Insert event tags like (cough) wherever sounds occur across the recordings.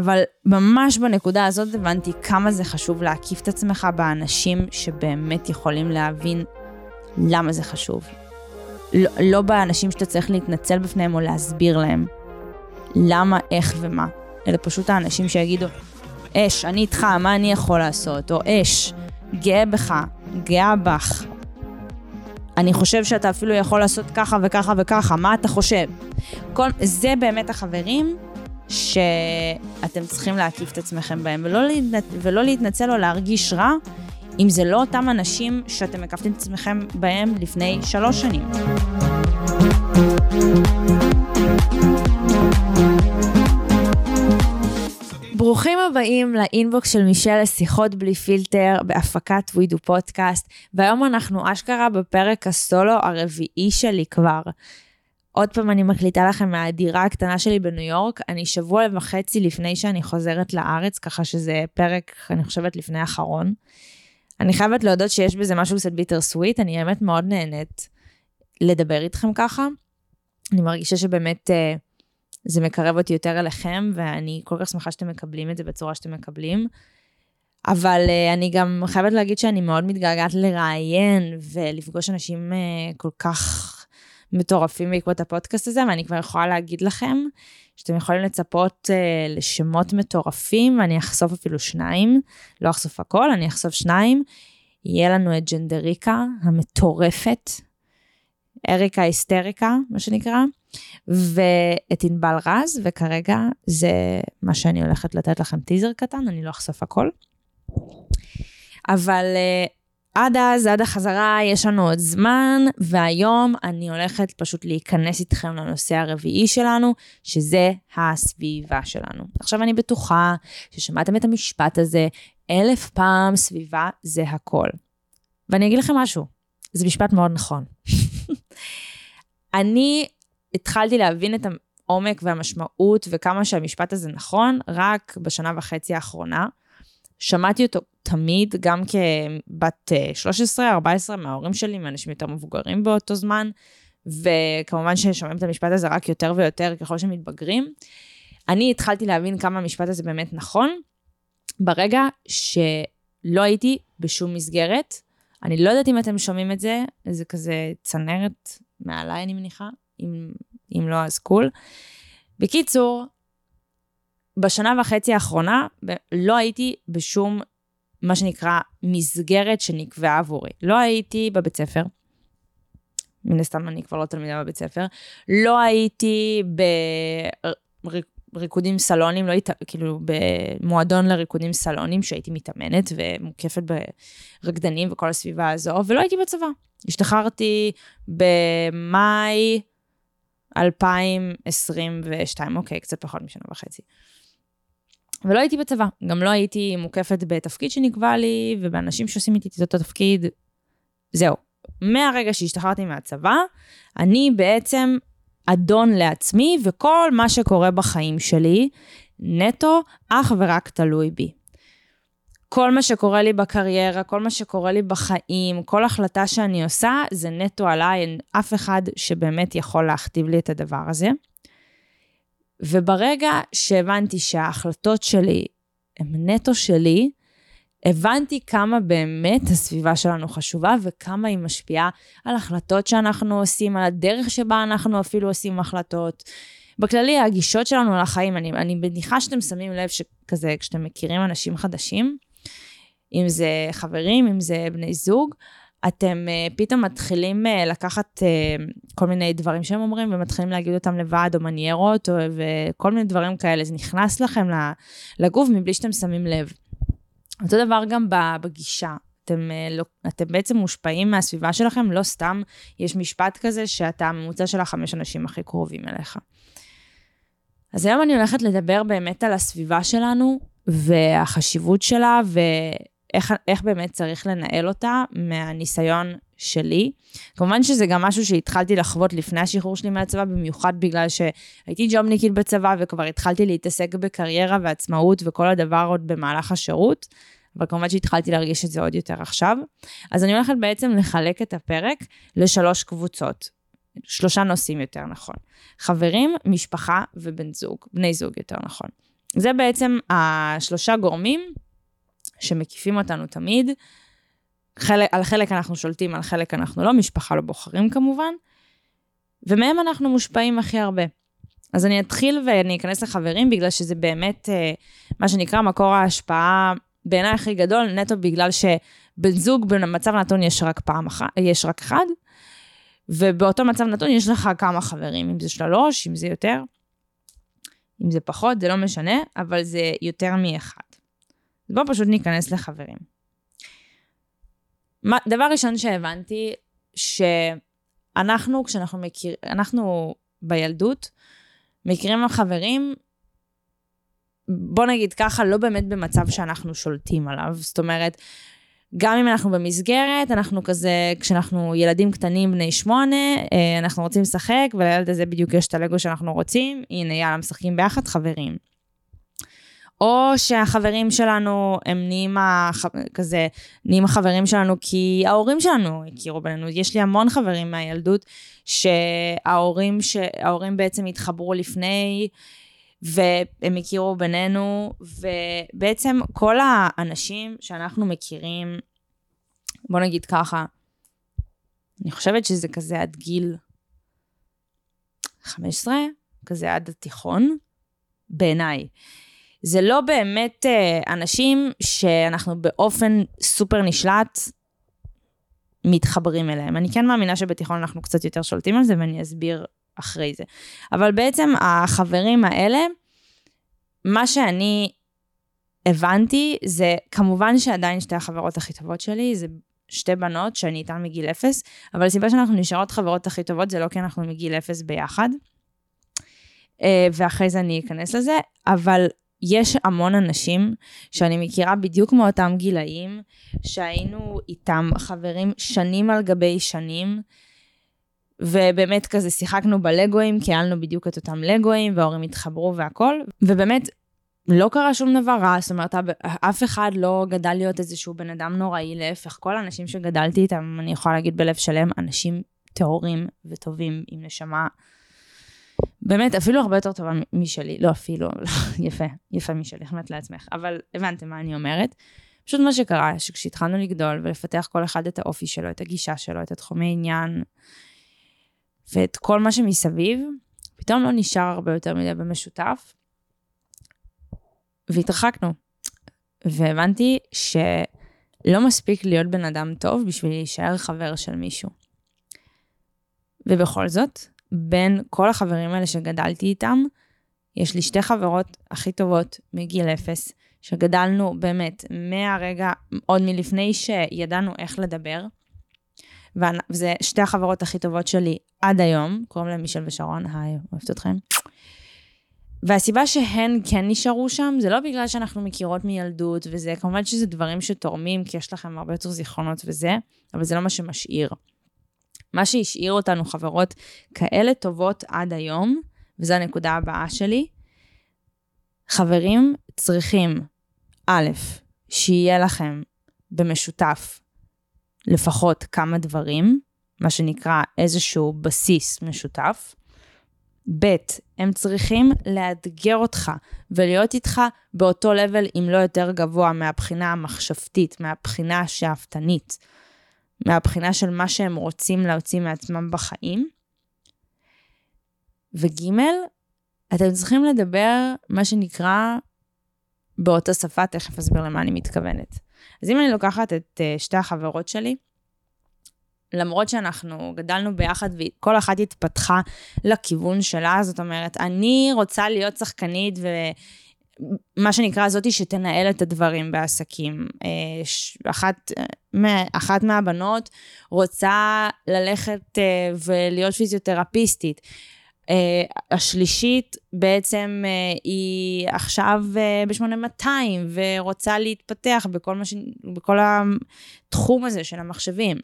אבל ממש בנקודה הזאת הבנתי כמה זה חשוב להקיף את עצמך באנשים שבאמת יכולים להבין למה זה חשוב. לא, לא באנשים שאתה צריך להתנצל בפניהם או להסביר להם למה, איך ומה, אלא פשוט האנשים שיגידו, אש, אני איתך, מה אני יכול לעשות? או אש, גאה בך, גאה בך. אני חושב שאתה אפילו יכול לעשות ככה וככה וככה, מה אתה חושב? כל, זה באמת החברים שאתם צריכים להקיף את עצמכם בהם, ולא, להתנצ... ולא להתנצל או להרגיש רע, אם זה לא אותם אנשים שאתם הקפתם את עצמכם בהם לפני שלוש שנים. ברוכים הבאים לאינבוקס של מישל לשיחות בלי פילטר בהפקת ווידו פודקאסט, והיום אנחנו אשכרה בפרק הסולו הרביעי שלי כבר. עוד פעם אני מקליטה לכם מהדירה הקטנה שלי בניו יורק, אני שבוע וחצי לפני שאני חוזרת לארץ, ככה שזה פרק, אני חושבת, לפני האחרון. אני חייבת להודות שיש בזה משהו קצת ביטר סוויט, אני האמת מאוד נהנית לדבר איתכם ככה. אני מרגישה שבאמת uh, זה מקרב אותי יותר אליכם, ואני כל כך שמחה שאתם מקבלים את זה בצורה שאתם מקבלים. אבל uh, אני גם חייבת להגיד שאני מאוד מתגעגעת לראיין ולפגוש אנשים uh, כל כך מטורפים בעקבות הפודקאסט הזה, ואני כבר יכולה להגיד לכם שאתם יכולים לצפות uh, לשמות מטורפים, אני אחשוף אפילו שניים, לא אחשוף הכל, אני אחשוף שניים. יהיה לנו את ג'נדריקה המטורפת, אריקה היסטריקה, מה שנקרא, ואת ענבל רז, וכרגע זה מה שאני הולכת לתת לכם טיזר קטן, אני לא אחשוף הכל. אבל uh, עד אז, עד החזרה, יש לנו עוד זמן, והיום אני הולכת פשוט להיכנס איתכם לנושא הרביעי שלנו, שזה הסביבה שלנו. עכשיו אני בטוחה ששמעתם את המשפט הזה אלף פעם, סביבה זה הכל. ואני אגיד לכם משהו, זה משפט מאוד נכון. (laughs) אני התחלתי להבין את העומק והמשמעות וכמה שהמשפט הזה נכון רק בשנה וחצי האחרונה. שמעתי אותו תמיד, גם כבת 13-14 אה, מההורים שלי, מאנשים יותר מבוגרים באותו זמן, וכמובן ששומעים את המשפט הזה רק יותר ויותר ככל שמתבגרים. אני התחלתי להבין כמה המשפט הזה באמת נכון, ברגע שלא הייתי בשום מסגרת. אני לא יודעת אם אתם שומעים את זה, זה כזה צנרת מעליי, אני מניחה, אם, אם לא, אז קול. בקיצור, בשנה וחצי האחרונה לא הייתי בשום, מה שנקרא, מסגרת שנקבעה עבורי. לא הייתי בבית ספר, מן הסתם אני כבר לא תלמידה בבית ספר, לא הייתי בריקודים סלונים, לא הייתי, כאילו במועדון לריקודים סלונים שהייתי מתאמנת ומוקפת ברקדנים וכל הסביבה הזו, ולא הייתי בצבא. השתחררתי במאי 2022, אוקיי, קצת פחות משנה וחצי. ולא הייתי בצבא, גם לא הייתי מוקפת בתפקיד שנקבע לי, ובאנשים שעושים איתי את אותו תפקיד. זהו. מהרגע שהשתחררתי מהצבא, אני בעצם אדון לעצמי, וכל מה שקורה בחיים שלי, נטו, אך ורק תלוי בי. כל מה שקורה לי בקריירה, כל מה שקורה לי בחיים, כל החלטה שאני עושה, זה נטו עליי, אין אף אחד שבאמת יכול להכתיב לי את הדבר הזה. וברגע שהבנתי שההחלטות שלי הן נטו שלי, הבנתי כמה באמת הסביבה שלנו חשובה וכמה היא משפיעה על החלטות שאנחנו עושים, על הדרך שבה אנחנו אפילו עושים החלטות. בכללי, הגישות שלנו לחיים, אני, אני מניחה שאתם שמים לב שכזה, כשאתם מכירים אנשים חדשים, אם זה חברים, אם זה בני זוג, אתם uh, פתאום מתחילים uh, לקחת uh, כל מיני דברים שהם אומרים ומתחילים להגיד אותם לבד, או מניירות, או, וכל מיני דברים כאלה. זה נכנס לכם לגוף מבלי שאתם שמים לב. אותו דבר גם בגישה. אתם, לא, אתם בעצם מושפעים מהסביבה שלכם, לא סתם יש משפט כזה שאתה הממוצע של החמש אנשים הכי קרובים אליך. אז היום אני הולכת לדבר באמת על הסביבה שלנו והחשיבות שלה, ו... איך, איך באמת צריך לנהל אותה מהניסיון שלי. כמובן שזה גם משהו שהתחלתי לחוות לפני השחרור שלי מהצבא, במיוחד בגלל שהייתי ג'ובניקית בצבא וכבר התחלתי להתעסק בקריירה ועצמאות וכל הדבר עוד במהלך השירות, אבל כמובן שהתחלתי להרגיש את זה עוד יותר עכשיו. אז אני הולכת בעצם לחלק את הפרק לשלוש קבוצות. שלושה נושאים יותר נכון. חברים, משפחה ובן זוג, בני זוג יותר נכון. זה בעצם השלושה גורמים שמקיפים אותנו תמיד. חלק, על חלק אנחנו שולטים, על חלק אנחנו לא, משפחה לא בוחרים כמובן, ומהם אנחנו מושפעים הכי הרבה. אז אני אתחיל ואני אכנס לחברים, בגלל שזה באמת, אה, מה שנקרא, מקור ההשפעה בעיניי הכי גדול, נטו בגלל שבן זוג במצב נתון יש רק פעם אחת, יש רק אחד, ובאותו מצב נתון יש לך כמה חברים, אם זה שלוש, אם זה יותר, אם זה פחות, זה לא משנה, אבל זה יותר מאחד. בואו פשוט ניכנס לחברים. מה, דבר ראשון שהבנתי, שאנחנו, כשאנחנו מכירים, אנחנו בילדות, מכירים חברים, בוא נגיד ככה, לא באמת במצב שאנחנו שולטים עליו. זאת אומרת, גם אם אנחנו במסגרת, אנחנו כזה, כשאנחנו ילדים קטנים בני שמונה, אה, אנחנו רוצים לשחק, ולילד הזה בדיוק יש את הלגו שאנחנו רוצים, הנה, יאללה, משחקים ביחד, חברים. או שהחברים שלנו הם נהיים הח... כזה, נהיים החברים שלנו כי ההורים שלנו הכירו בינינו. יש לי המון חברים מהילדות שההורים, שההורים בעצם התחברו לפני, והם הכירו בינינו, ובעצם כל האנשים שאנחנו מכירים, בוא נגיד ככה, אני חושבת שזה כזה עד גיל 15, כזה עד התיכון, בעיניי. זה לא באמת אה, אנשים שאנחנו באופן סופר נשלט מתחברים אליהם. אני כן מאמינה שבתיכון אנחנו קצת יותר שולטים על זה, ואני אסביר אחרי זה. אבל בעצם החברים האלה, מה שאני הבנתי זה כמובן שעדיין שתי החברות הכי טובות שלי, זה שתי בנות שאני איתן מגיל אפס, אבל הסיבה שאנחנו נשארות חברות הכי טובות זה לא כי אנחנו מגיל אפס ביחד. אה, ואחרי זה אני אכנס לזה, אבל יש המון אנשים שאני מכירה בדיוק מאותם גילאים, שהיינו איתם חברים שנים על גבי שנים, ובאמת כזה שיחקנו בלגואים, כי היה לנו בדיוק את אותם לגואים, וההורים התחברו והכל, ובאמת לא קרה שום דבר רע, זאת אומרת, אף אחד לא גדל להיות איזשהו בן אדם נוראי, להפך, כל האנשים שגדלתי איתם, אני יכולה להגיד בלב שלם, אנשים טהורים וטובים עם נשמה באמת, אפילו הרבה יותר טובה משלי, לא אפילו, (laughs) יפה, יפה משלי, החמאת לעצמך, אבל הבנתם מה אני אומרת. פשוט מה שקרה, שכשהתחלנו לגדול ולפתח כל אחד את האופי שלו, את הגישה שלו, את התחומי עניין, ואת כל מה שמסביב, פתאום לא נשאר הרבה יותר מדי במשותף, והתרחקנו. והבנתי שלא מספיק להיות בן אדם טוב בשביל להישאר חבר של מישהו. ובכל זאת, בין כל החברים האלה שגדלתי איתם, יש לי שתי חברות הכי טובות מגיל אפס, שגדלנו באמת מהרגע, עוד מלפני שידענו איך לדבר, וזה שתי החברות הכי טובות שלי עד היום, קוראים להם מישל ושרון, היי, אוהבת אתכם. והסיבה שהן כן נשארו שם, זה לא בגלל שאנחנו מכירות מילדות וזה, כמובן שזה דברים שתורמים, כי יש לכם הרבה יותר זיכרונות וזה, אבל זה לא מה שמשאיר. מה שהשאיר אותנו חברות כאלה טובות עד היום, וזו הנקודה הבאה שלי, חברים צריכים, א', שיהיה לכם במשותף לפחות כמה דברים, מה שנקרא איזשהו בסיס משותף. ב', הם צריכים לאתגר אותך ולהיות איתך באותו לבל, אם לא יותר גבוה, מהבחינה המחשבתית, מהבחינה השאפתנית. מהבחינה של מה שהם רוצים להוציא מעצמם בחיים. וג', אתם צריכים לדבר, מה שנקרא, באותה שפה, תכף אסביר למה אני מתכוונת. אז אם אני לוקחת את uh, שתי החברות שלי, למרות שאנחנו גדלנו ביחד וכל אחת התפתחה לכיוון שלה, זאת אומרת, אני רוצה להיות שחקנית ו... מה שנקרא זאתי שתנהל את הדברים בעסקים. אה, אחת, אחת מהבנות רוצה ללכת אה, ולהיות פיזיותרפיסטית. אה, השלישית בעצם היא עכשיו ב-8200 ורוצה להתפתח בכל, מש... בכל התחום הזה של המחשבים.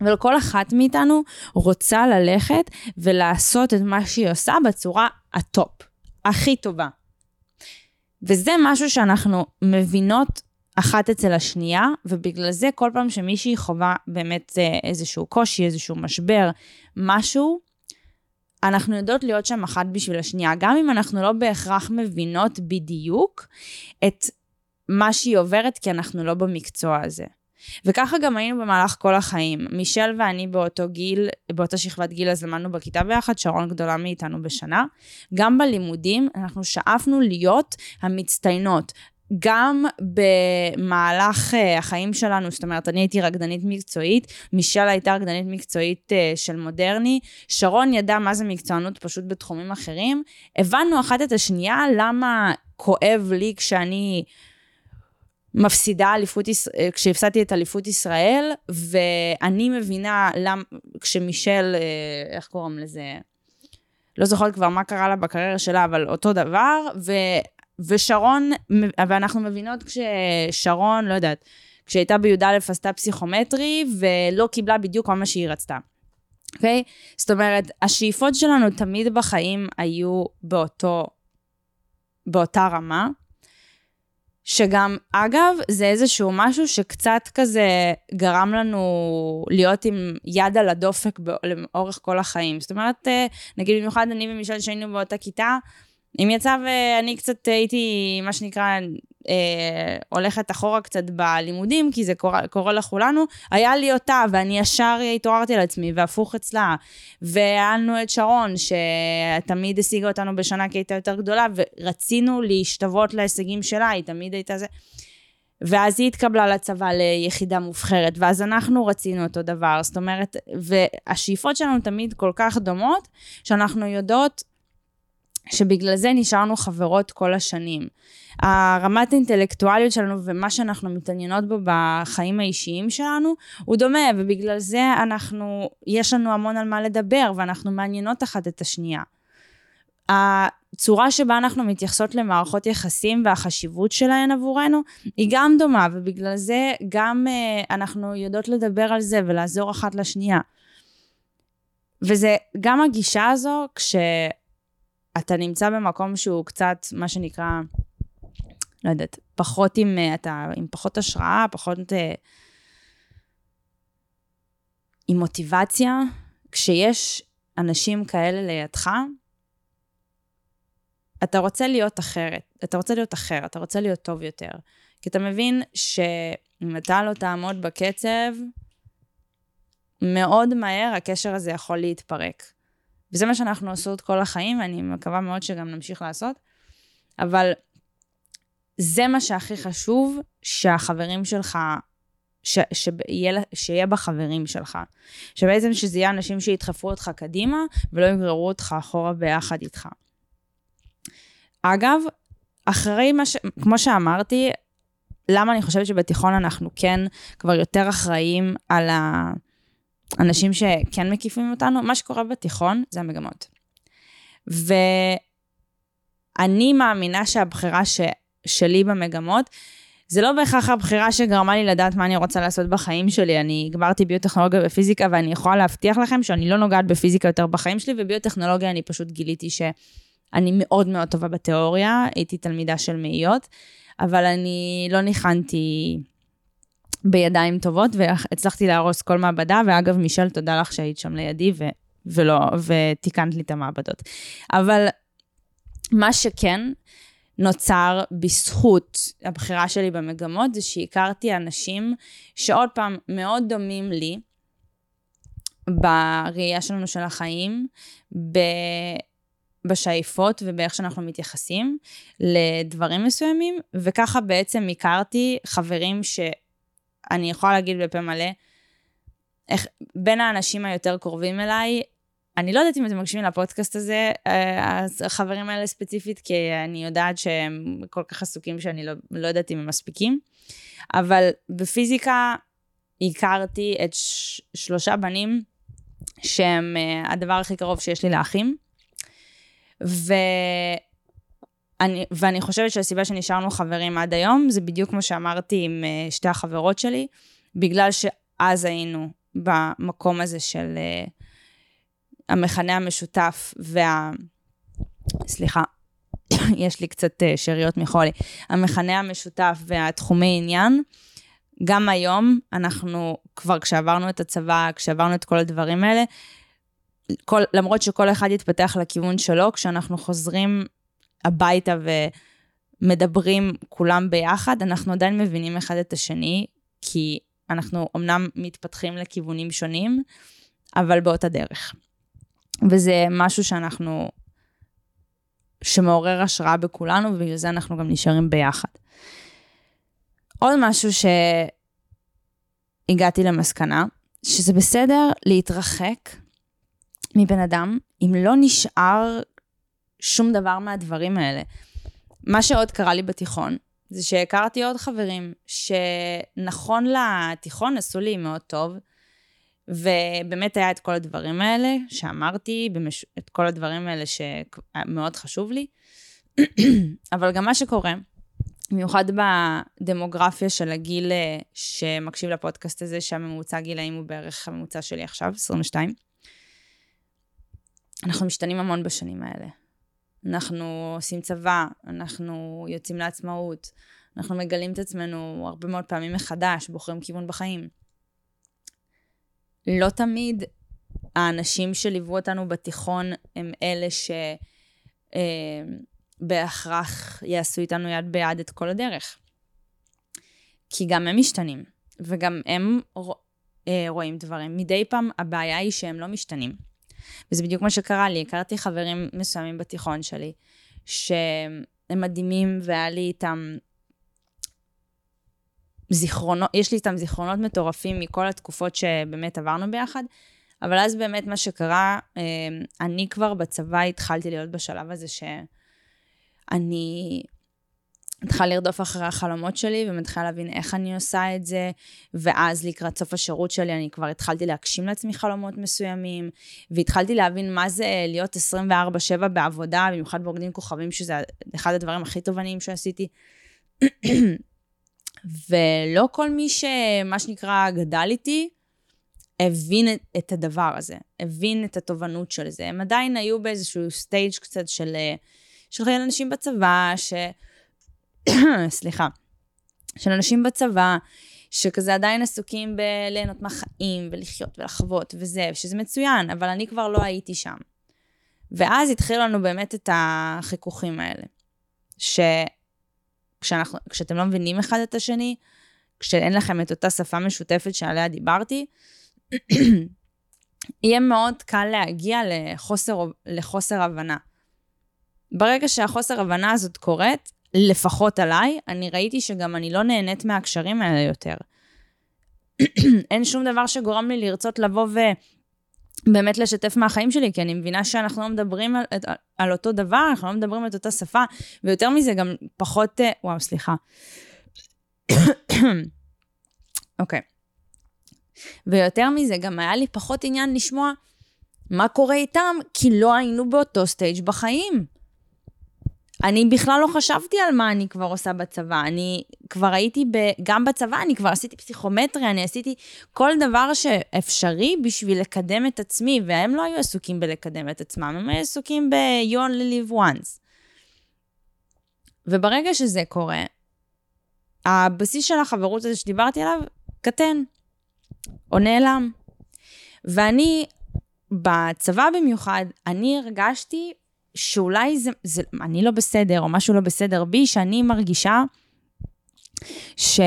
ולכל אחת מאיתנו רוצה ללכת ולעשות את מה שהיא עושה בצורה הטופ, הכי טובה. וזה משהו שאנחנו מבינות אחת אצל השנייה, ובגלל זה כל פעם שמישהי חווה באמת אה, איזשהו קושי, איזשהו משבר, משהו, אנחנו יודעות להיות שם אחת בשביל השנייה, גם אם אנחנו לא בהכרח מבינות בדיוק את מה שהיא עוברת, כי אנחנו לא במקצוע הזה. וככה גם היינו במהלך כל החיים. מישל ואני באותו גיל, באותה שכבת גיל, אז למדנו בכיתה ביחד, שרון גדולה מאיתנו בשנה. גם בלימודים, אנחנו שאפנו להיות המצטיינות. גם במהלך uh, החיים שלנו, זאת אומרת, אני הייתי רקדנית מקצועית, מישל הייתה רקדנית מקצועית uh, של מודרני, שרון ידע מה זה מקצוענות פשוט בתחומים אחרים. הבנו אחת את השנייה למה כואב לי כשאני מפסידה אליפות, אה, כשהפסדתי את אליפות ישראל, ואני מבינה למה, כשמישל, איך קוראים לזה? לא זוכרת כבר מה קרה לה בקריירה שלה, אבל אותו דבר, ו... ושרון, ואנחנו מבינות כששרון, לא יודעת, כשהייתה בי"א עשתה פסיכומטרי ולא קיבלה בדיוק מה שהיא רצתה. אוקיי? Okay? זאת אומרת, השאיפות שלנו תמיד בחיים היו באותו, באותה רמה, שגם, אגב, זה איזשהו משהו שקצת כזה גרם לנו להיות עם יד על הדופק לאורך כל החיים. זאת אומרת, אה, נגיד במיוחד אני ומישל שהיינו באותה כיתה, אם יצא ואני קצת הייתי, מה שנקרא, אה, הולכת אחורה קצת בלימודים, כי זה קורה, קורה לכולנו, היה לי אותה, ואני ישר התעוררתי על עצמי, והפוך אצלה. והיה לנו את שרון, שתמיד השיגה אותנו בשנה כי הייתה יותר גדולה, ורצינו להשתוות להישגים שלה, היא תמיד הייתה זה. ואז היא התקבלה לצבא ליחידה מובחרת, ואז אנחנו רצינו אותו דבר, זאת אומרת, והשאיפות שלנו תמיד כל כך דומות, שאנחנו יודעות שבגלל זה נשארנו חברות כל השנים. הרמת האינטלקטואליות שלנו ומה שאנחנו מתעניינות בו בחיים האישיים שלנו הוא דומה, ובגלל זה אנחנו, יש לנו המון על מה לדבר, ואנחנו מעניינות אחת את השנייה. הצורה שבה אנחנו מתייחסות למערכות יחסים והחשיבות שלהן עבורנו היא גם דומה, ובגלל זה גם uh, אנחנו יודעות לדבר על זה ולעזור אחת לשנייה. וזה גם הגישה הזו, כש... אתה נמצא במקום שהוא קצת, מה שנקרא, לא יודעת, פחות עם, אה, אתה עם פחות השראה, פחות אה, עם מוטיבציה, כשיש אנשים כאלה לידך, אתה רוצה להיות אחרת, אתה רוצה להיות אחר, אתה רוצה להיות טוב יותר. כי אתה מבין שאם אתה לא תעמוד בקצב, מאוד מהר הקשר הזה יכול להתפרק. וזה מה שאנחנו עושות כל החיים, ואני מקווה מאוד שגם נמשיך לעשות. אבל זה מה שהכי חשוב, שהחברים שלך, ש, שיהיה, שיהיה בחברים שלך. שבעצם שזה יהיה אנשים שידחפו אותך קדימה, ולא יגררו אותך אחורה ביחד איתך. אגב, אחרי מה ש... כמו שאמרתי, למה אני חושבת שבתיכון אנחנו כן כבר יותר אחראים על. אנשים שכן מקיפים אותנו, מה שקורה בתיכון זה המגמות. ואני מאמינה שהבחירה ש... שלי במגמות, זה לא בהכרח הבחירה שגרמה לי לדעת מה אני רוצה לעשות בחיים שלי. אני גמרתי ביוטכנולוגיה ופיזיקה, ואני יכולה להבטיח לכם שאני לא נוגעת בפיזיקה יותר בחיים שלי, וביוטכנולוגיה אני פשוט גיליתי שאני מאוד מאוד טובה בתיאוריה, הייתי תלמידה של מאיות, אבל אני לא ניחנתי בידיים טובות, והצלחתי להרוס כל מעבדה, ואגב, מישל, תודה לך שהיית שם לידי, ו, ולא, ותיקנת לי את המעבדות. אבל מה שכן נוצר בזכות הבחירה שלי במגמות, זה שהכרתי אנשים שעוד פעם, מאוד דומים לי, בראייה שלנו של החיים, ב... בשאיפות ובאיך שאנחנו מתייחסים לדברים מסוימים, וככה בעצם הכרתי חברים ש... אני יכולה להגיד בפה מלא, איך, בין האנשים היותר קרובים אליי, אני לא יודעת אם אתם מקשיבים לפודקאסט הזה, אה, החברים האלה ספציפית, כי אני יודעת שהם כל כך עסוקים שאני לא, לא יודעת אם הם מספיקים, אבל בפיזיקה הכרתי את ש, שלושה בנים שהם uh, הדבר הכי קרוב שיש לי לאחים, ו... אני, ואני חושבת שהסיבה שנשארנו חברים עד היום, זה בדיוק כמו שאמרתי עם uh, שתי החברות שלי, בגלל שאז היינו במקום הזה של uh, המכנה המשותף וה... סליחה, (coughs) יש לי קצת uh, שאריות מחולי. המכנה המשותף והתחומי עניין, גם היום, אנחנו כבר כשעברנו את הצבא, כשעברנו את כל הדברים האלה, כל, למרות שכל אחד יתפתח לכיוון שלו, כשאנחנו חוזרים הביתה ומדברים כולם ביחד, אנחנו עדיין מבינים אחד את השני, כי אנחנו אמנם מתפתחים לכיוונים שונים, אבל באותה דרך. וזה משהו שאנחנו, שמעורר השראה בכולנו, ובגלל זה אנחנו גם נשארים ביחד. עוד משהו שהגעתי למסקנה, שזה בסדר להתרחק מבן אדם אם לא נשאר שום דבר מהדברים האלה. מה שעוד קרה לי בתיכון, זה שהכרתי עוד חברים שנכון לתיכון עשו לי מאוד טוב, ובאמת היה את כל הדברים האלה שאמרתי, במש... את כל הדברים האלה שמאוד חשוב לי, (clears throat) אבל גם מה שקורה, במיוחד בדמוגרפיה של הגיל אה, שמקשיב לפודקאסט הזה, שהממוצע גילאים הוא בערך הממוצע שלי עכשיו, 22. אנחנו משתנים המון בשנים האלה. אנחנו עושים צבא, אנחנו יוצאים לעצמאות, אנחנו מגלים את עצמנו הרבה מאוד פעמים מחדש, בוחרים כיוון בחיים. לא תמיד האנשים שליוו אותנו בתיכון הם אלה ש... אה, יעשו איתנו יד ביד את כל הדרך. כי גם הם משתנים, וגם הם אה, רואים דברים. מדי פעם הבעיה היא שהם לא משתנים. וזה בדיוק מה שקרה לי. הכרתי חברים מסוימים בתיכון שלי, שהם מדהימים, והיה לי איתם זיכרונות, יש לי איתם זיכרונות מטורפים מכל התקופות שבאמת עברנו ביחד, אבל אז באמת מה שקרה, אה, אני כבר בצבא התחלתי להיות בשלב הזה ש... מתחילה לרדוף אחרי החלומות שלי ומתחילה להבין איך אני עושה את זה, ואז לקראת סוף השירות שלי אני כבר התחלתי להגשים לעצמי חלומות מסוימים, והתחלתי להבין מה זה להיות 24-7 בעבודה, במיוחד ברוקדים כוכבים, שזה אחד הדברים הכי תובעניים שעשיתי. (clears throat) ולא כל מי שמה שנקרא גדל איתי, הבין את, את הדבר הזה, הבין את התובנות של זה. הם עדיין היו באיזשהו סטייג' קצת של... של אנשים בצבא, ש... (coughs) סליחה. של אנשים בצבא, שכזה עדיין עסוקים בליהנות מהחיים, ולחיות ולחוות וזה, שזה מצוין, אבל אני כבר לא הייתי שם. ואז התחילו לנו באמת את החיכוכים האלה. שכשאתם לא מבינים אחד את השני, כשאין לכם את אותה שפה משותפת שעליה דיברתי, (coughs) יהיה מאוד קל להגיע לחוסר, לחוסר הבנה. ברגע שהחוסר הבנה הזאת קורית, לפחות עליי, אני ראיתי שגם אני לא נהנית מהקשרים האלה יותר. (clears throat) אין שום דבר שגורם לי לרצות לבוא ובאמת לשתף מהחיים שלי, כי אני מבינה שאנחנו לא מדברים על, על אותו דבר, אנחנו לא מדברים את אותה שפה, ויותר מזה, גם פחות... אה, וואו, סליחה. (clears throat) אוקיי. okay. ויותר מזה, גם היה לי פחות עניין לשמוע מה קורה איתם, כי לא היינו באותו סטייג' בחיים. אני בכלל לא חשבתי על מה אני כבר עושה בצבא. אני כבר הייתי, ב, גם בצבא, אני כבר עשיתי פסיכומטרי, אני עשיתי כל דבר שאפשרי בשביל לקדם את עצמי, והם לא היו עסוקים בלקדם את עצמם, הם היו עסוקים ב-you only live once. וברגע שזה קורה, הבסיס של החברות הזה שדיברתי עליו, קטן, או נעלם. ואני, בצבא במיוחד, אני הרגשתי שאולי זה, זה, אני לא בסדר, או משהו לא בסדר בי, שאני מרגישה ש...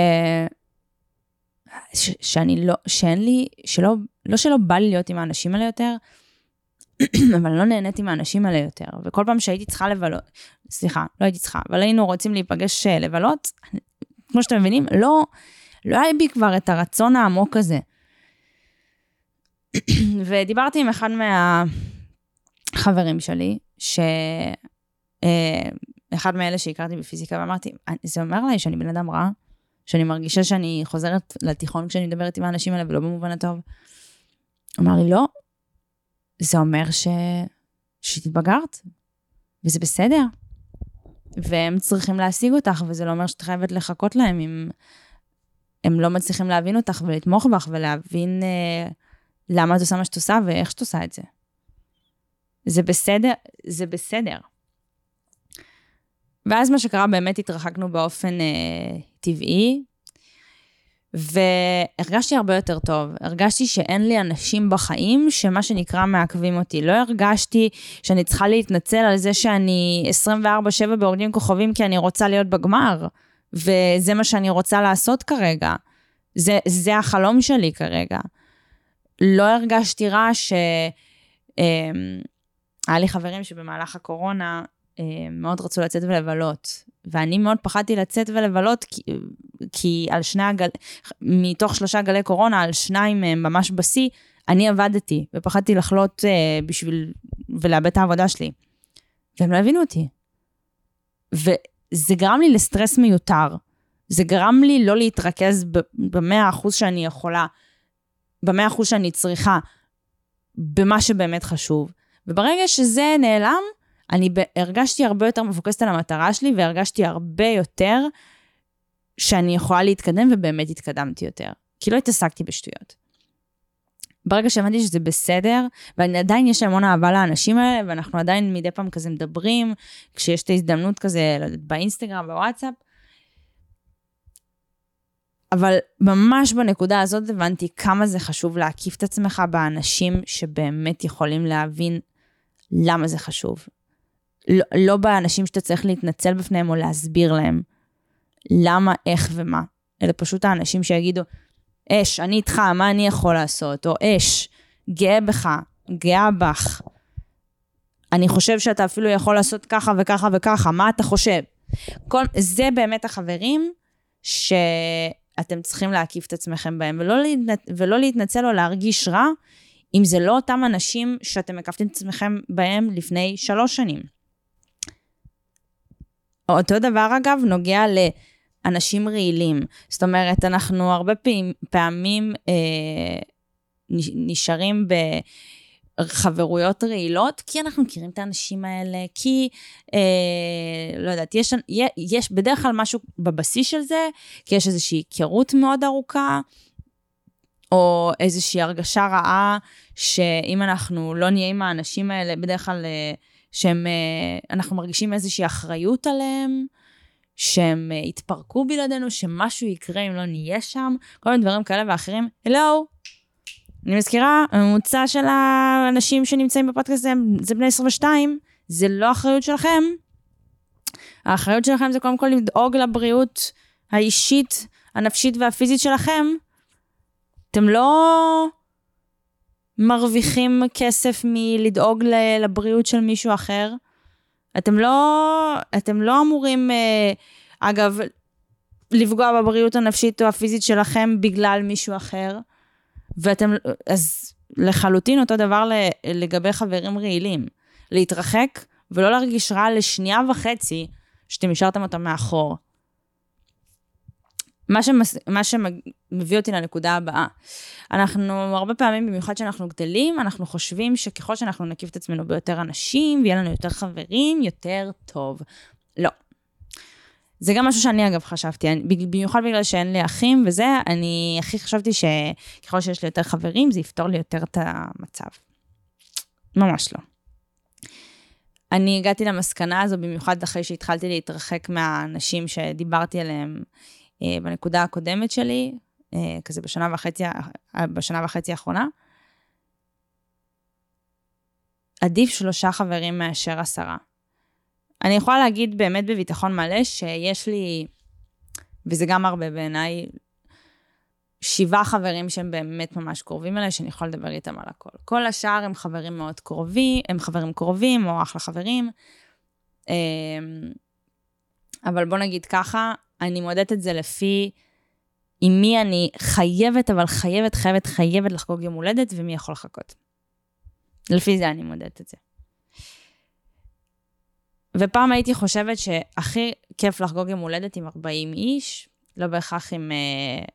ש... שאני לא, שאין לי, שלא, לא שלא בא לי להיות עם האנשים האלה יותר, (clears throat) אבל לא נהניתי מהאנשים האלה יותר. וכל פעם שהייתי צריכה לבלות, סליחה, לא הייתי צריכה, אבל היינו רוצים להיפגש אה, לבלות, כמו שאתם מבינים, לא, לא היה בי כבר את הרצון העמוק הזה. (clears throat) ודיברתי עם אחד מהחברים שלי, שאחד אה, מאלה שהכרתי בפיזיקה, ואמרתי, זה אומר לי שאני בן אדם רע? שאני מרגישה שאני חוזרת לתיכון כשאני מדברת עם האנשים האלה, ולא במובן הטוב? אמר לי, לא, זה אומר ש... שהתבגרת, וזה בסדר. והם צריכים להשיג אותך, וזה לא אומר שאת חייבת לחכות להם אם הם לא מצליחים להבין אותך ולתמוך בך ולהבין אה, למה את עושה מה שאת עושה ואיך שאת עושה את זה. זה בסדר, זה בסדר. ואז מה שקרה, באמת התרחקנו באופן אה, טבעי, והרגשתי הרבה יותר טוב. הרגשתי שאין לי אנשים בחיים שמה שנקרא מעכבים אותי. לא הרגשתי שאני צריכה להתנצל על זה שאני 24-7 בעובדים כוכבים כי אני רוצה להיות בגמר, וזה מה שאני רוצה לעשות כרגע. זה, זה החלום שלי כרגע. לא הרגשתי רע ש... אמ, היה לי חברים שבמהלך הקורונה אמ, מאוד רצו לצאת ולבלות, ואני מאוד פחדתי לצאת ולבלות, כי, כי על שני הגל... מתוך שלושה גלי קורונה, על שניים מהם ממש בשיא, אני עבדתי, ופחדתי לחלות uh, בשביל... ולאבד את העבודה שלי. והם לא הבינו אותי. וזה גרם לי לסטרס מיותר. זה גרם לי לא להתרכז במאה אחוז שאני יכולה, במאה אחוז שאני צריכה, במה שבאמת חשוב. וברגע שזה נעלם, אני הרגשתי הרבה יותר מפוקסת על המטרה שלי, והרגשתי הרבה יותר שאני יכולה להתקדם, ובאמת התקדמתי יותר. כי לא התעסקתי בשטויות. ברגע שהבנתי שזה בסדר, ועדיין יש המון אהבה לאנשים האלה, ואנחנו עדיין מדי פעם כזה מדברים, כשיש את ההזדמנות כזה, לא יודעת, באינסטגרם, בוואטסאפ, אבל ממש בנקודה הזאת הבנתי כמה זה חשוב להקיף את עצמך באנשים שבאמת יכולים להבין למה זה חשוב. לא, לא באנשים שאתה צריך להתנצל בפניהם או להסביר להם למה, איך ומה, אלא פשוט האנשים שיגידו, אש, אני איתך, מה אני יכול לעשות? או אש, גאה בך, גאה בך. אני חושב שאתה אפילו יכול לעשות ככה וככה וככה, מה אתה חושב? כל, זה באמת החברים שאתם צריכים להקיף את עצמכם בהם, ולא, להתנצ... ולא להתנצל או להרגיש רע, אם זה לא אותם אנשים שאתם מקפתם את עצמכם בהם לפני שלוש שנים. אותו דבר, אגב, נוגע לאנשים רעילים. זאת אומרת, אנחנו הרבה פעמים, פעמים אה, נשארים בחברויות רעילות, כי אנחנו מכירים את האנשים האלה, כי, אה, לא יודעת, יש, יש בדרך כלל משהו בבסיס של זה, כי יש איזושהי היכרות מאוד ארוכה, או איזושהי הרגשה רעה, שאם אנחנו לא נהיה עם האנשים האלה, בדרך כלל... אה, שהם, אה, אנחנו מרגישים איזושהי אחריות עליהם, שהם אה, יתפרקו בלעדינו, שמשהו יקרה אם לא נהיה שם, כל מיני דברים כאלה ואחרים. הלו, אני מזכירה, הממוצע של האנשים שנמצאים בפודקאסט זה, זה בני 22, זה לא אחריות שלכם. האחריות שלכם זה קודם כל לדאוג לבריאות האישית, הנפשית והפיזית שלכם. אתם לא מרוויחים כסף מלדאוג לבריאות של מישהו אחר. אתם לא, אתם לא אמורים, אה, אגב, לפגוע בבריאות הנפשית או הפיזית שלכם בגלל מישהו אחר. ואתם, אז לחלוטין אותו דבר לגבי חברים רעילים. להתרחק ולא להרגיש רע לשנייה וחצי שאתם השארתם אותם מאחור. מה, שמס... מה שמביא אותי לנקודה הבאה. אנחנו הרבה פעמים, במיוחד כשאנחנו גדלים, אנחנו חושבים שככל שאנחנו נקיף את עצמנו ביותר אנשים, ויהיה לנו יותר חברים, יותר טוב. לא. זה גם משהו שאני אגב חשבתי, במיוחד בגלל שאין לי אחים וזה, אני הכי חשבתי שככל שיש לי יותר חברים, זה יפתור לי יותר את המצב. ממש לא. אני הגעתי למסקנה הזו במיוחד אחרי שהתחלתי להתרחק מהאנשים שדיברתי עליהם בנקודה הקודמת שלי, אה, כזה בשנה וחצי, בשנה וחצי האחרונה. עדיף שלושה חברים מאשר עשרה. אני יכולה להגיד באמת בביטחון מלא שיש לי, וזה גם הרבה בעיניי, שבעה חברים שהם באמת ממש קרובים אליי, שאני יכולה לדבר איתם על הכל. כל השאר הם חברים מאוד קרובים, הם חברים קרובים או אחלה חברים. אה, אבל בוא נגיד ככה, אני מודדת את זה לפי עם מי אני חייבת, אבל חייבת, חייבת, חייבת לחגוג יום הולדת, ומי יכול לחכות. לפי זה אני מודדת את זה. ופעם הייתי חושבת שהכי כיף לחגוג יום הולדת עם 40 איש, לא בהכרח עם... אה,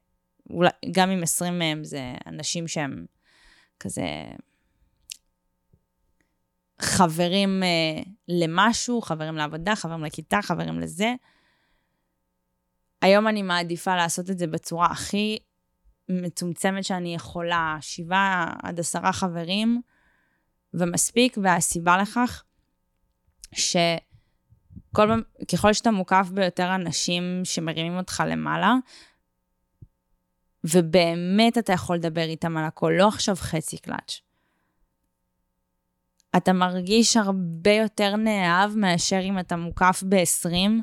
אולי, גם עם 20 מהם זה אנשים שהם כזה חברים אה, למשהו, חברים לעבודה, חברים לכיתה, חברים לזה. היום אני מעדיפה לעשות את זה בצורה הכי מצומצמת שאני יכולה, שבעה עד עשרה חברים, ומספיק, והסיבה לכך, שכל פעם, ככל שאתה מוקף ביותר אנשים שמרימים אותך למעלה, ובאמת אתה יכול לדבר איתם על הכל, לא עכשיו חצי קלאץ'. אתה מרגיש הרבה יותר נאהב מאשר אם אתה מוקף ב-20,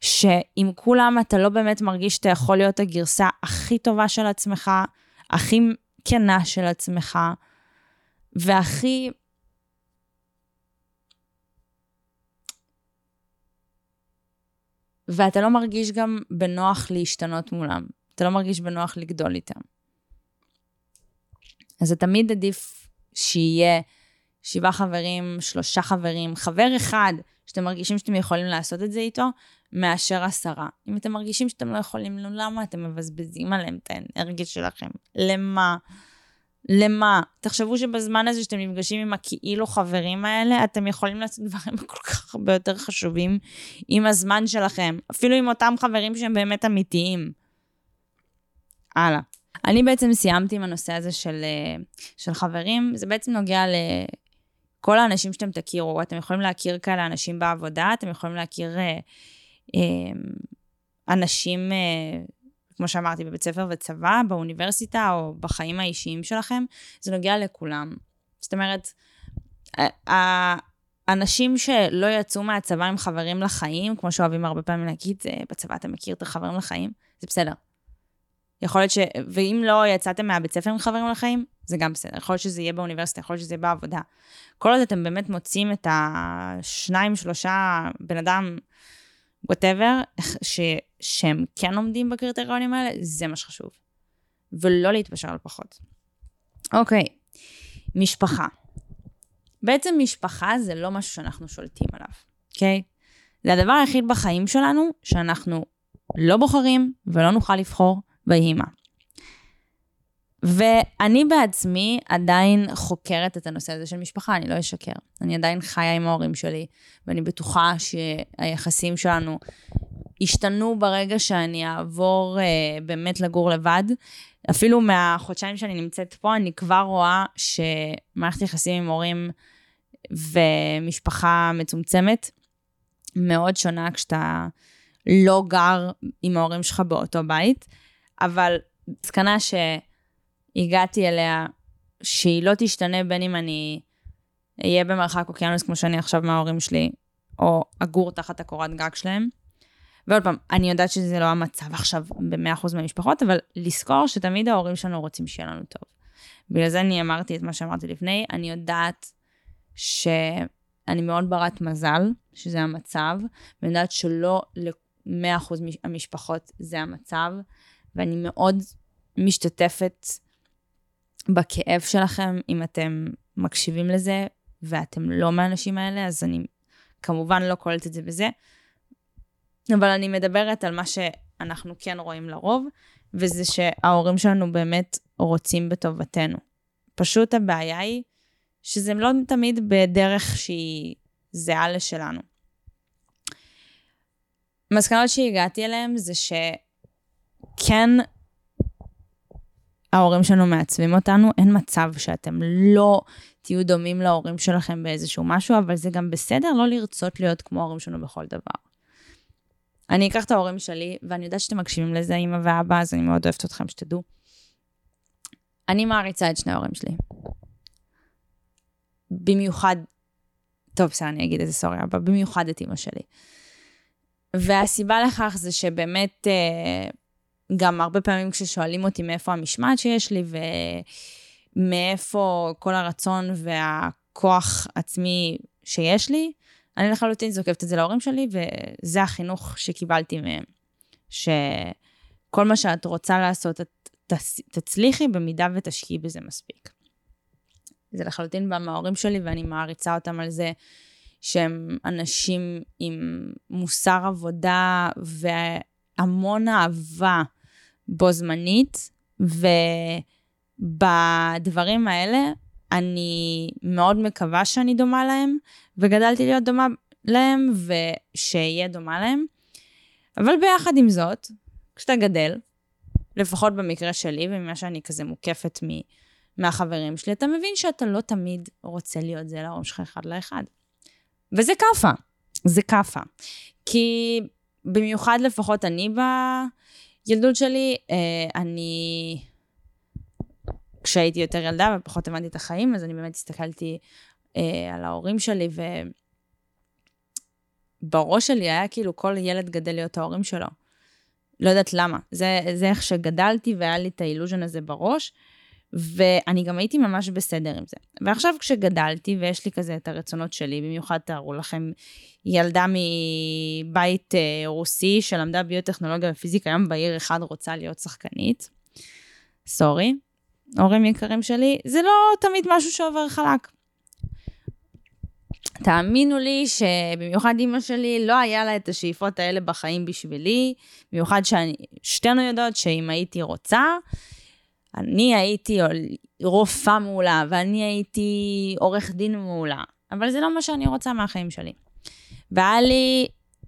שעם כולם אתה לא באמת מרגיש שאתה יכול להיות הגרסה הכי טובה של עצמך, הכי כנה של עצמך, והכי... ואתה לא מרגיש גם בנוח להשתנות מולם. אתה לא מרגיש בנוח לגדול איתם. אז זה תמיד עדיף שיהיה שבעה חברים, שלושה חברים, חבר אחד שאתם מרגישים שאתם יכולים לעשות את זה איתו, מאשר עשרה. אם אתם מרגישים שאתם לא יכולים, למה אתם מבזבזים עליהם את האנרגיה שלכם? למה? למה? תחשבו שבזמן הזה שאתם נפגשים עם הכאילו חברים האלה, אתם יכולים לעשות דברים כל כך הרבה יותר חשובים עם הזמן שלכם, אפילו עם אותם חברים שהם באמת אמיתיים. הלאה. אני בעצם סיימתי עם הנושא הזה של, אה, של חברים, זה בעצם נוגע לכל האנשים שאתם תכירו. אתם יכולים להכיר כאלה אנשים בעבודה, אתם יכולים להכיר אה, אה, אנשים, אה, כמו שאמרתי, בבית ספר וצבא, באוניברסיטה או בחיים האישיים שלכם, זה נוגע לכולם. זאת אומרת, האנשים שלא יצאו מהצבא עם חברים לחיים, כמו שאוהבים הרבה פעמים להגיד, בצבא אתה מכיר את החברים לחיים, זה בסדר. יכול להיות ש... ואם לא יצאתם מהבית ספר עם חברים לחיים, זה גם בסדר. יכול להיות שזה יהיה באוניברסיטה, יכול להיות שזה יהיה בעבודה. כל עוד אתם באמת מוצאים את השניים, שלושה, בן אדם, whatever, שהם כן עומדים בקריטריונים האלה, זה מה שחשוב. ולא להתפשר על פחות. אוקיי, משפחה. בעצם משפחה זה לא משהו שאנחנו שולטים עליו, אוקיי? זה הדבר היחיד בחיים שלנו שאנחנו לא בוחרים ולא נוכל לבחור, ויהי מה. ואני בעצמי עדיין חוקרת את הנושא הזה של משפחה, אני לא אשקר. אני עדיין חיה עם ההורים שלי, ואני בטוחה שהיחסים שלנו ישתנו ברגע שאני אעבור אה, באמת לגור לבד. אפילו מהחודשיים שאני נמצאת פה, אני כבר רואה שמערכת יחסים עם הורים ומשפחה מצומצמת מאוד שונה כשאתה לא גר עם ההורים שלך באותו בית. אבל מסקנה שהגעתי אליה, שהיא לא תשתנה בין אם אני אהיה במרחק אוקיינוס כמו שאני עכשיו מההורים שלי, או אגור תחת הקורת גג שלהם. ועוד פעם, אני יודעת שזה לא המצב עכשיו ב-100% מהמשפחות, אבל לזכור שתמיד ההורים שלנו רוצים שיהיה לנו טוב. בגלל זה אני אמרתי את מה שאמרתי לפני, אני יודעת שאני מאוד ברת מזל, שזה המצב, ואני יודעת שלא ל-100% המשפחות זה המצב, ואני מאוד משתתפת בכאב שלכם אם אתם מקשיבים לזה ואתם לא מהאנשים האלה, אז אני כמובן לא קולטת את זה בזה. אבל אני מדברת על מה שאנחנו כן רואים לרוב, וזה שההורים שלנו באמת רוצים בטובתנו. פשוט הבעיה היא שזה לא תמיד בדרך שהיא זהה לשלנו. מסקנות שהגעתי אליהן זה ש... ההורים שלנו מעצבים אותנו, אין מצב שאתם לא תהיו דומים להורים שלכם באיזשהו משהו, אבל זה גם בסדר לא לרצות להיות כמו ההורים שלנו בכל דבר. אני אקח את ההורים שלי, ואני יודעת שאתם מקשיבים לזה, אמא ואבא, אז אני מאוד אוהבת אתכם, שתדעו. אני מעריצה את שני ההורים שלי. במיוחד, טוב, בסדר, אני אגיד את זה, סורי, אבא, במיוחד את אמא שלי. והסיבה לכך זה שבאמת, אה, גם הרבה פעמים כששואלים אותי מאיפה המשמעת שיש לי ומאיפה כל הרצון והכוח עצמי שיש לי, אני לחלוטין זוקפת את זה להורים שלי, וזה החינוך שקיבלתי מהם. שכל מה שאת רוצה לעשות, את תצליחי במידה ותשקיעי בזה מספיק. זה לחלוטין בא מההורים שלי, ואני מעריצה אותם על זה שהם אנשים עם מוסר עבודה והמון אהבה בו זמנית, ובדברים האלה אני מאוד מקווה שאני דומה להם, וגדלתי להיות דומה להם, ושיהיה דומה להם. אבל ביחד עם זאת, כשאתה גדל, לפחות במקרה שלי, וממה שאני כזה מוקפת מ... מהחברים שלי, אתה מבין שאתה לא תמיד רוצה להיות זה להורים שלך אחד לאחד. וזה כאפה, זה כאפה. כי במיוחד לפחות אני ב... ילדות שלי, אה, אני... כשהייתי יותר ילדה ופחות הבנתי את החיים, אז אני באמת הסתכלתי אה, על ההורים שלי, ובראש שלי היה כאילו כל ילד גדל להיות ההורים שלו. לא יודעת למה. זה, זה איך שגדלתי והיה לי את האילוז'ן הזה בראש, ואני גם הייתי ממש בסדר עם זה. ועכשיו כשגדלתי ויש לי כזה את הרצונות שלי, במיוחד תארו לכם ילדה מבית אה, רוסי שלמדה ביוטכנולוגיה ופיזיקה, היום בעיר אחד רוצה להיות שחקנית. סורי, הורים יקרים שלי, זה לא תמיד משהו שעובר חלק. תאמינו לי שבמיוחד אימא שלי, לא היה לה את השאיפות האלה בחיים בשבילי, במיוחד ששתינו יודעות שאם הייתי רוצה, אני הייתי רופאה מעולה, ואני הייתי עורך דין מעולה, אבל זה לא מה שאני רוצה מהחיים שלי. והיה לי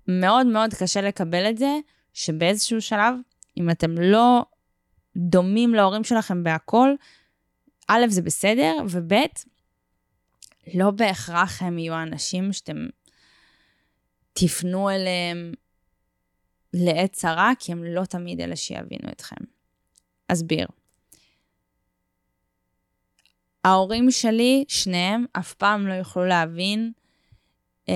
מאוד מאוד קשה לקבל את זה, שבאיזשהו שלב, אם אתם לא דומים להורים שלכם בהכל, א', זה בסדר, וב', לא בהכרח הם יהיו האנשים שאתם תפנו אליהם לעת צרה, כי הם לא תמיד אלה שיבינו אתכם. אסביר. ההורים שלי, שניהם, אף פעם לא יוכלו להבין אה,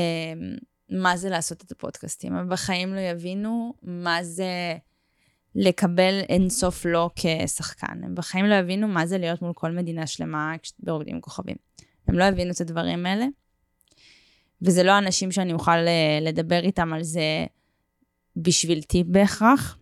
מה זה לעשות את הפודקאסטים. הם בחיים לא יבינו מה זה לקבל אינסוף לא כשחקן. הם בחיים לא יבינו מה זה להיות מול כל מדינה שלמה ברוקדים כוכבים. הם לא הבינו את הדברים האלה, וזה לא אנשים שאני אוכל אה, לדבר איתם על זה בשביל טיפ בהכרח.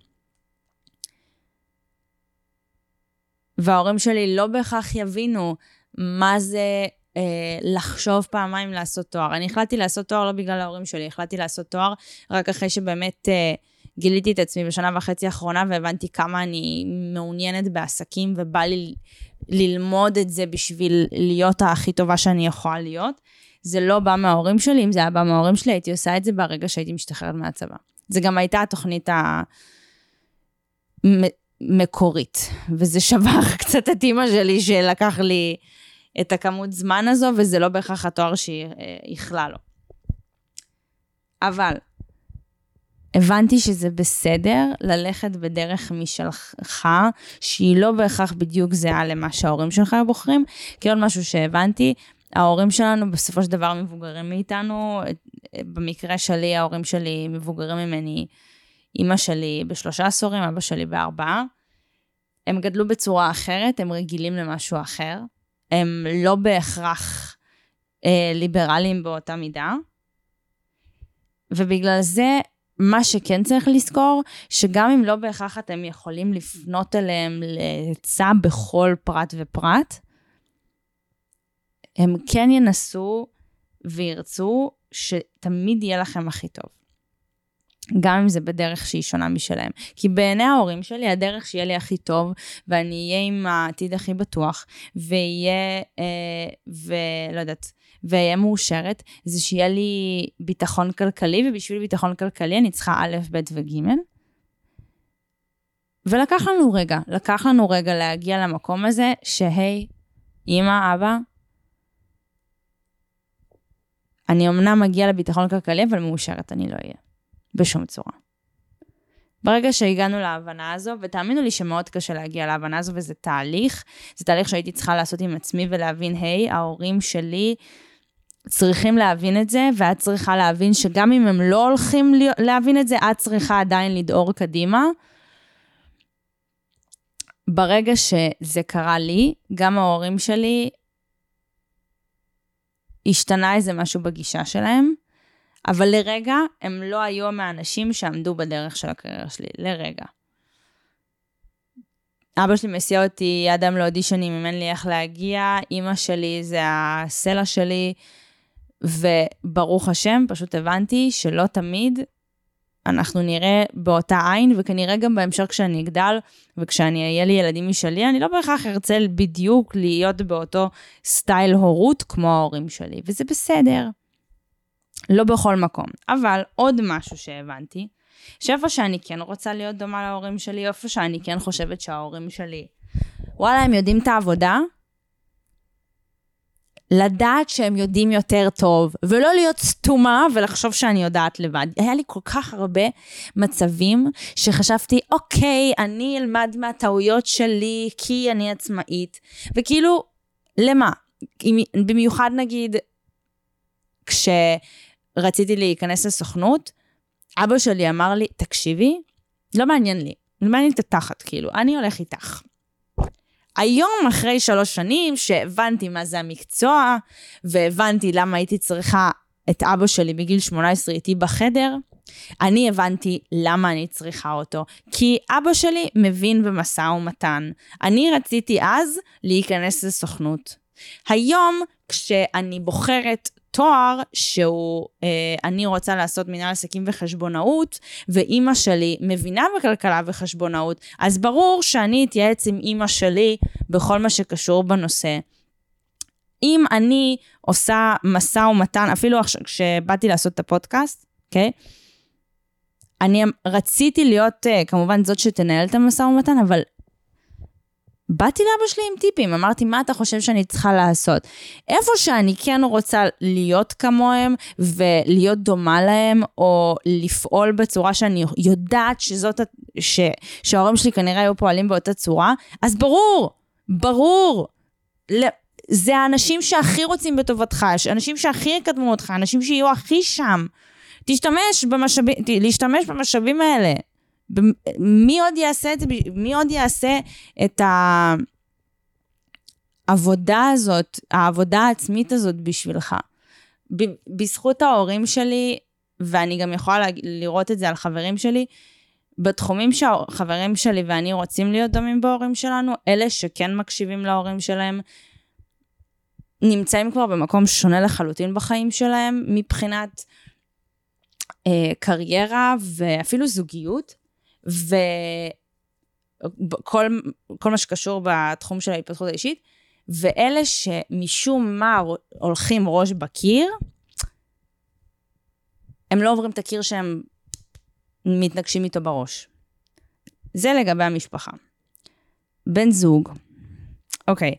וההורים שלי לא בהכרח יבינו מה זה אה, לחשוב פעמיים לעשות תואר. אני החלטתי לעשות תואר לא בגלל ההורים שלי, החלטתי לעשות תואר רק אחרי שבאמת אה, גיליתי את עצמי בשנה וחצי האחרונה והבנתי כמה אני מעוניינת בעסקים ובא לי ללמוד את זה בשביל להיות הכי טובה שאני יכולה להיות. זה לא בא מההורים שלי, אם זה היה בא מההורים שלי, הייתי עושה את זה ברגע שהייתי משתחררת מהצבא. זה גם הייתה התוכנית המקורית, וזה שבר (laughs) קצת את אימא שלי שלקח לי את הכמות זמן הזו, וזה לא בהכרח התואר שהיא איחלה לו. אבל הבנתי שזה בסדר ללכת בדרך משלך, שהיא לא בהכרח בדיוק זהה למה שההורים שלך בוחרים, כי עוד משהו שהבנתי, ההורים שלנו בסופו של דבר מבוגרים מאיתנו, במקרה שלי ההורים שלי מבוגרים ממני, אימא שלי בשלושה עשורים, אבא שלי בארבעה. הם גדלו בצורה אחרת, הם רגילים למשהו אחר, הם לא בהכרח אה, ליברליים באותה מידה, ובגלל זה מה שכן צריך לזכור, שגם אם לא בהכרח אתם יכולים לפנות אליהם לעצה בכל פרט ופרט, הם כן ינסו וירצו שתמיד יהיה לכם הכי טוב. גם אם זה בדרך שהיא שונה משלהם. כי בעיני ההורים שלי, הדרך שיהיה לי הכי טוב, ואני אהיה עם העתיד הכי בטוח, ויהיה, אה, ולא יודעת, ואהיה מאושרת, זה שיהיה לי ביטחון כלכלי, ובשביל ביטחון כלכלי אני צריכה א', ב' וג'. ולקח לנו רגע, לקח לנו רגע להגיע למקום הזה, שהי, אמא, אבא, אני אמנם מגיעה לביטחון כלכלי, אבל מאושרת אני לא אהיה. בשום צורה. ברגע שהגענו להבנה הזו, ותאמינו לי שמאוד קשה להגיע להבנה הזו, וזה תהליך, זה תהליך שהייתי צריכה לעשות עם עצמי ולהבין, היי, ההורים שלי צריכים להבין את זה, ואת צריכה להבין שגם אם הם לא הולכים להבין את זה, את צריכה עדיין לדהור קדימה. ברגע שזה קרה לי, גם ההורים שלי, השתנה איזה משהו בגישה שלהם, אבל לרגע הם לא היו מהאנשים שעמדו בדרך של הקריירה שלי, לרגע. אבא שלי מסיע אותי עד היום לאודישנים אם אין לי איך להגיע, אימא שלי זה הסלע שלי, וברוך השם, פשוט הבנתי שלא תמיד אנחנו נראה באותה עין, וכנראה גם בהמשך כשאני אגדל, וכשאני אהיה לי ילדים משלי, אני לא בהכרח ארצה בדיוק להיות באותו סטייל הורות כמו ההורים שלי, וזה בסדר. לא בכל מקום. אבל עוד משהו שהבנתי, שאיפה שאני כן רוצה להיות דומה להורים שלי, איפה שאני כן חושבת שההורים שלי, וואלה, הם יודעים את העבודה, לדעת שהם יודעים יותר טוב, ולא להיות סתומה ולחשוב שאני יודעת לבד. היה לי כל כך הרבה מצבים שחשבתי, אוקיי, אני אלמד מהטעויות שלי כי אני עצמאית, וכאילו, למה? במיוחד נגיד, כשרציתי להיכנס לסוכנות, אבא שלי אמר לי, תקשיבי, לא מעניין לי, לא מעניין את התחת, כאילו, אני הולך איתך. היום, אחרי שלוש שנים, שהבנתי מה זה המקצוע, והבנתי למה הייתי צריכה את אבא שלי בגיל 18 איתי בחדר, אני הבנתי למה אני צריכה אותו. כי אבא שלי מבין במשא ומתן. אני רציתי אז להיכנס לסוכנות. היום, כשאני בוחרת תואר שהוא, אה, אני רוצה לעשות מנהל עסקים וחשבונאות, ואימא שלי מבינה בכלכלה וחשבונאות, אז ברור שאני אתייעץ עם אימא שלי בכל מה שקשור בנושא. אם אני עושה משא ומתן, אפילו עכשיו כשבאתי לעשות את הפודקאסט, אוקיי? Okay? אני רציתי להיות uh, כמובן זאת שתנהל את המשא ומתן, אבל באתי לאבא שלי עם טיפים, אמרתי, מה אתה חושב שאני צריכה לעשות? איפה שאני כן רוצה להיות כמוהם ולהיות דומה להם, או לפעול בצורה שאני יודעת שזאת, ש, שההורים שלי כנראה היו פועלים באותה צורה, אז ברור, ברור. זה האנשים שהכי רוצים בטובתך, אנשים שהכי יקדמו אותך, אנשים שיהיו הכי שם. תשתמש במשאבים, להשתמש במשאבים האלה. מי עוד יעשה את זה, מי עוד יעשה את העבודה הזאת, העבודה העצמית הזאת בשבילך? בזכות ההורים שלי, ואני גם יכולה לראות את זה על חברים שלי, בתחומים שהחברים שלי ואני רוצים להיות דומים בהורים שלנו, אלה שכן מקשיבים להורים שלהם, נמצאים כבר במקום שונה לחלוטין בחיים שלהם, מבחינת אה, קריירה ואפילו זוגיות. וכל כל מה שקשור בתחום של ההתפתחות האישית, ואלה שמשום מה הולכים ראש בקיר, הם לא עוברים את הקיר שהם מתנגשים איתו בראש. זה לגבי המשפחה. בן זוג, אוקיי,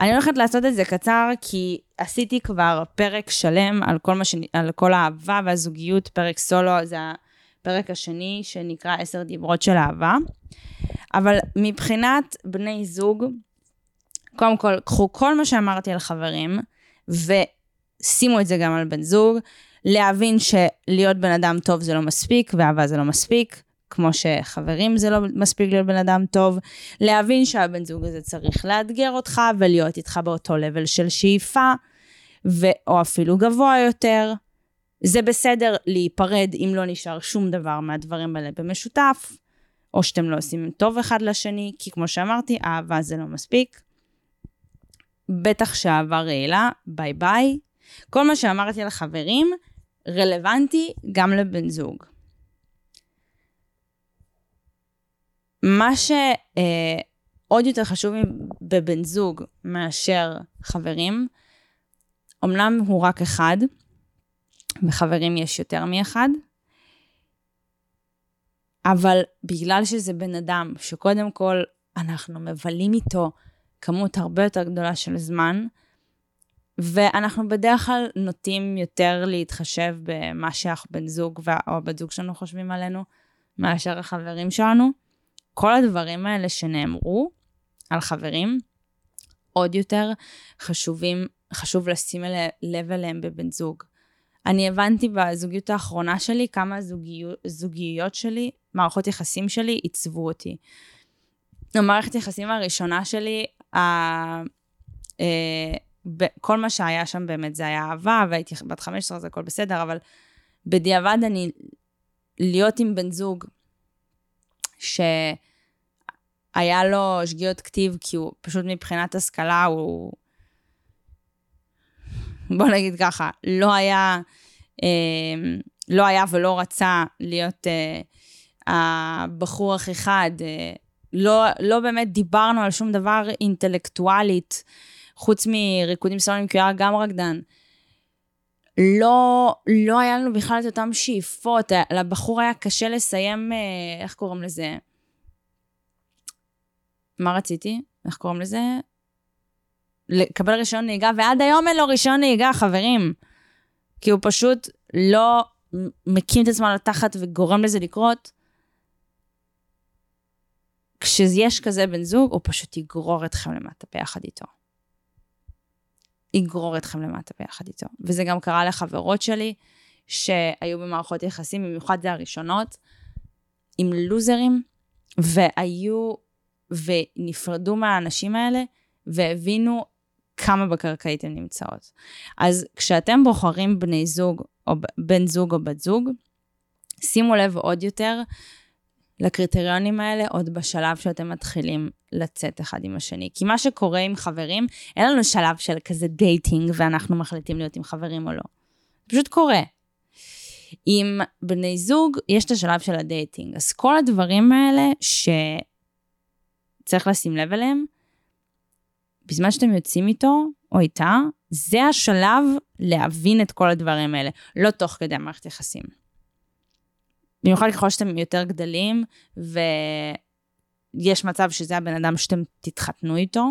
אני הולכת לעשות את זה קצר, כי עשיתי כבר פרק שלם על כל, מה ש... על כל האהבה והזוגיות, פרק סולו, זה הפרק השני שנקרא עשר דיברות של אהבה. אבל מבחינת בני זוג, קודם כל, קחו כל מה שאמרתי על חברים, ושימו את זה גם על בן זוג, להבין שלהיות בן אדם טוב זה לא מספיק, ואהבה זה לא מספיק, כמו שחברים זה לא מספיק להיות בן אדם טוב, להבין שהבן זוג הזה צריך לאתגר אותך ולהיות איתך באותו לבל של שאיפה, ו- או אפילו גבוה יותר, זה בסדר להיפרד אם לא נשאר שום דבר מהדברים האלה במשותף, או שאתם לא עושים טוב אחד לשני, כי כמו שאמרתי, אהבה זה לא מספיק. בטח שאהבה רעילה, ביי ביי. כל מה שאמרתי על חברים, רלוונטי גם לבן זוג. מה שעוד אה, יותר חשוב בבן זוג מאשר חברים, אמנם הוא רק אחד, וחברים יש יותר מאחד. אבל בגלל שזה בן אדם שקודם כל אנחנו מבלים איתו כמות הרבה יותר גדולה של זמן, ואנחנו בדרך כלל נוטים יותר להתחשב במה שהבן זוג או הבת זוג שלנו חושבים עלינו, מאשר החברים שלנו. כל הדברים האלה שנאמרו על חברים, עוד יותר חשובים, חשוב לשים לב אליהם בבן זוג. אני הבנתי בזוגיות האחרונה שלי כמה זוגיות, שלי, מערכות יחסים שלי, עיצבו אותי. המערכת יחסים הראשונה שלי. אה, כל מה שהיה שם באמת זה היה אהבה, והייתי בת 15, אז הכל בסדר, אבל בדיעבד אני, להיות עם בן זוג שהיה לו שגיאות כתיב, כי הוא פשוט מבחינת השכלה, הוא בוא נגיד ככה, לא היה, אה, לא היה ולא רצה להיות אה, הבחור הכי חד. אה, לא, לא באמת דיברנו על שום דבר אינטלקטואלית, חוץ מריקודים סלונים, כי הוא היה גם רקדן. לא, לא היה לנו בכלל את אותן שאיפות, לבחור היה קשה לסיים, אה, איך קוראים לזה? מה רציתי? איך קוראים לזה? לקבל רישיון נהיגה, ועד היום אין לו רישיון נהיגה, חברים. כי הוא פשוט לא מקים את עצמו לתחת וגורם לזה לקרות. כשיש כזה בן זוג, הוא פשוט יגרור אתכם למטה ביחד איתו. יגרור אתכם למטה ביחד איתו. וזה גם קרה לחברות שלי, שהיו במערכות יחסים, במיוחד זה הראשונות, עם לוזרים, והיו, ונפרדו מהאנשים האלה, והבינו כמה בקרקעית הן נמצאות. אז כשאתם בוחרים בני זוג, או בן זוג או בת זוג, שימו לב עוד יותר לקריטריונים האלה עוד בשלב שאתם מתחילים לצאת אחד עם השני. כי מה שקורה עם חברים, אין לנו שלב של כזה dating ואנחנו מחליטים להיות עם חברים או לא. זה פשוט קורה. עם בני זוג, יש את השלב של ה dating. אז כל הדברים האלה שצריך לשים לב אליהם, בזמן שאתם יוצאים איתו או איתה, זה השלב להבין את כל הדברים האלה, לא תוך כדי המערכת יחסים. במיוחד ככל שאתם יותר גדלים, ויש מצב שזה הבן אדם שאתם תתחתנו איתו,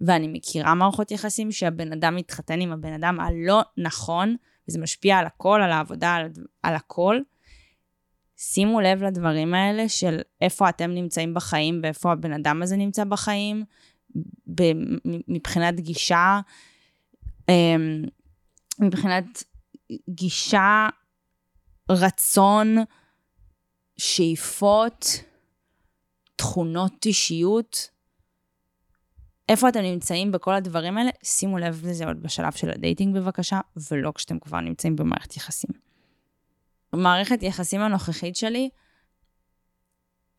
ואני מכירה מערכות יחסים שהבן אדם מתחתן עם הבן אדם הלא נכון, וזה משפיע על הכל, על העבודה, על, על הכל. שימו לב לדברים האלה של איפה אתם נמצאים בחיים ואיפה הבן אדם הזה נמצא בחיים, מבחינת גישה, אמ, מבחינת גישה, רצון, שאיפות, תכונות אישיות, איפה אתם נמצאים בכל הדברים האלה, שימו לב לזה עוד בשלב של הדייטינג בבקשה, ולא כשאתם כבר נמצאים במערכת יחסים. במערכת יחסים הנוכחית שלי,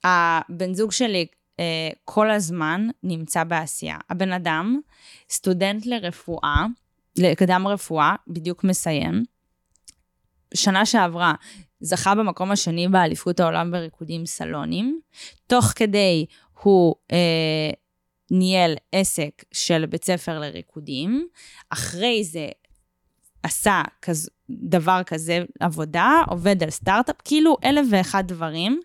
הבן זוג שלי אה, כל הזמן נמצא בעשייה. הבן אדם, סטודנט לרפואה, לקדם רפואה, בדיוק מסיים. שנה שעברה זכה במקום השני באליפות העולם בריקודים סלונים. תוך כדי הוא אה, ניהל עסק של בית ספר לריקודים. אחרי זה עשה כז, דבר כזה עבודה, עובד על סטארט-אפ, כאילו אלף ואחד דברים.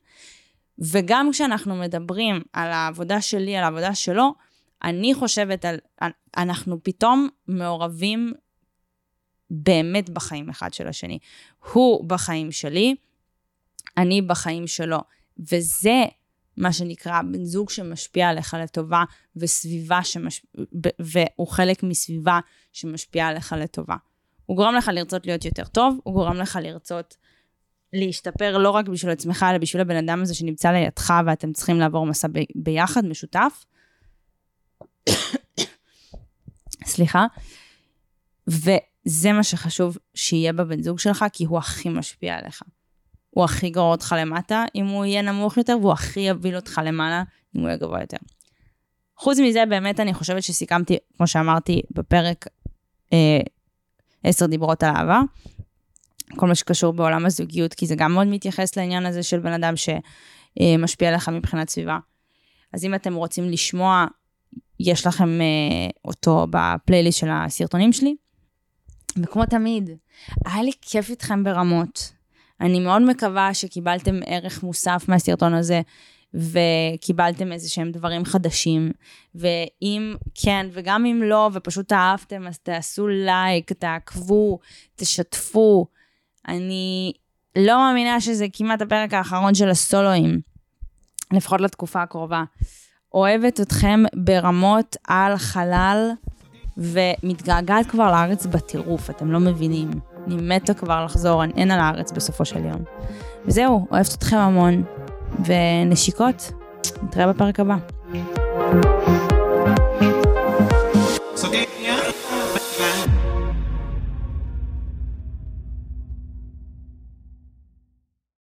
וגם כשאנחנו מדברים על העבודה שלי, על העבודה שלו, אני חושבת על, אנחנו פתאום מעורבים באמת בחיים אחד של השני. הוא בחיים שלי, אני בחיים שלו. וזה מה שנקרא בן זוג שמשפיע עליך לטובה, וסביבה שמש... והוא חלק מסביבה שמשפיעה עליך לטובה. הוא גורם לך לרצות להיות יותר טוב, הוא גורם לך לרצות להשתפר לא רק בשביל עצמך, אלא בשביל הבן אדם הזה שנמצא לידך ואתם צריכים לעבור מסע ב... ביחד, משותף. סליחה. וזה מה שחשוב שיהיה בבן זוג שלך, כי הוא הכי משפיע עליך. הוא הכי יגרור אותך למטה אם הוא יהיה נמוך יותר, והוא הכי יוביל אותך למעלה אם הוא יהיה גבוה יותר. חוץ מזה, באמת אני חושבת שסיכמתי, כמו שאמרתי בפרק אה, עשר דיברות על אהבה, כל מה שקשור בעולם הזוגיות, כי זה גם מאוד מתייחס לעניין הזה של בן אדם שמשפיע עליך מבחינת סביבה. אז אם אתם רוצים לשמוע, יש לכם אה, אותו בפלייליסט של הסרטונים שלי. וכמו תמיד, היה לי כיף איתכם ברמות. אני מאוד מקווה שקיבלתם ערך מוסף מהסרטון הזה, וקיבלתם איזה שהם דברים חדשים. ואם כן, וגם אם לא, ופשוט אהבתם, אז תעשו לייק, תעקבו, תשתפו. אני לא מאמינה שזה כמעט הפרק האחרון של הסולואים, לפחות לתקופה הקרובה. אוהבת אתכם ברמות על חלל, ומתגעגעת כבר לארץ בטירוף, אתם לא מבינים. אני מתה כבר לחזור, אין על הארץ בסופו של יום. וזהו, אוהבת אתכם המון, ונשיקות, נתראה בפרק הבא. Okay.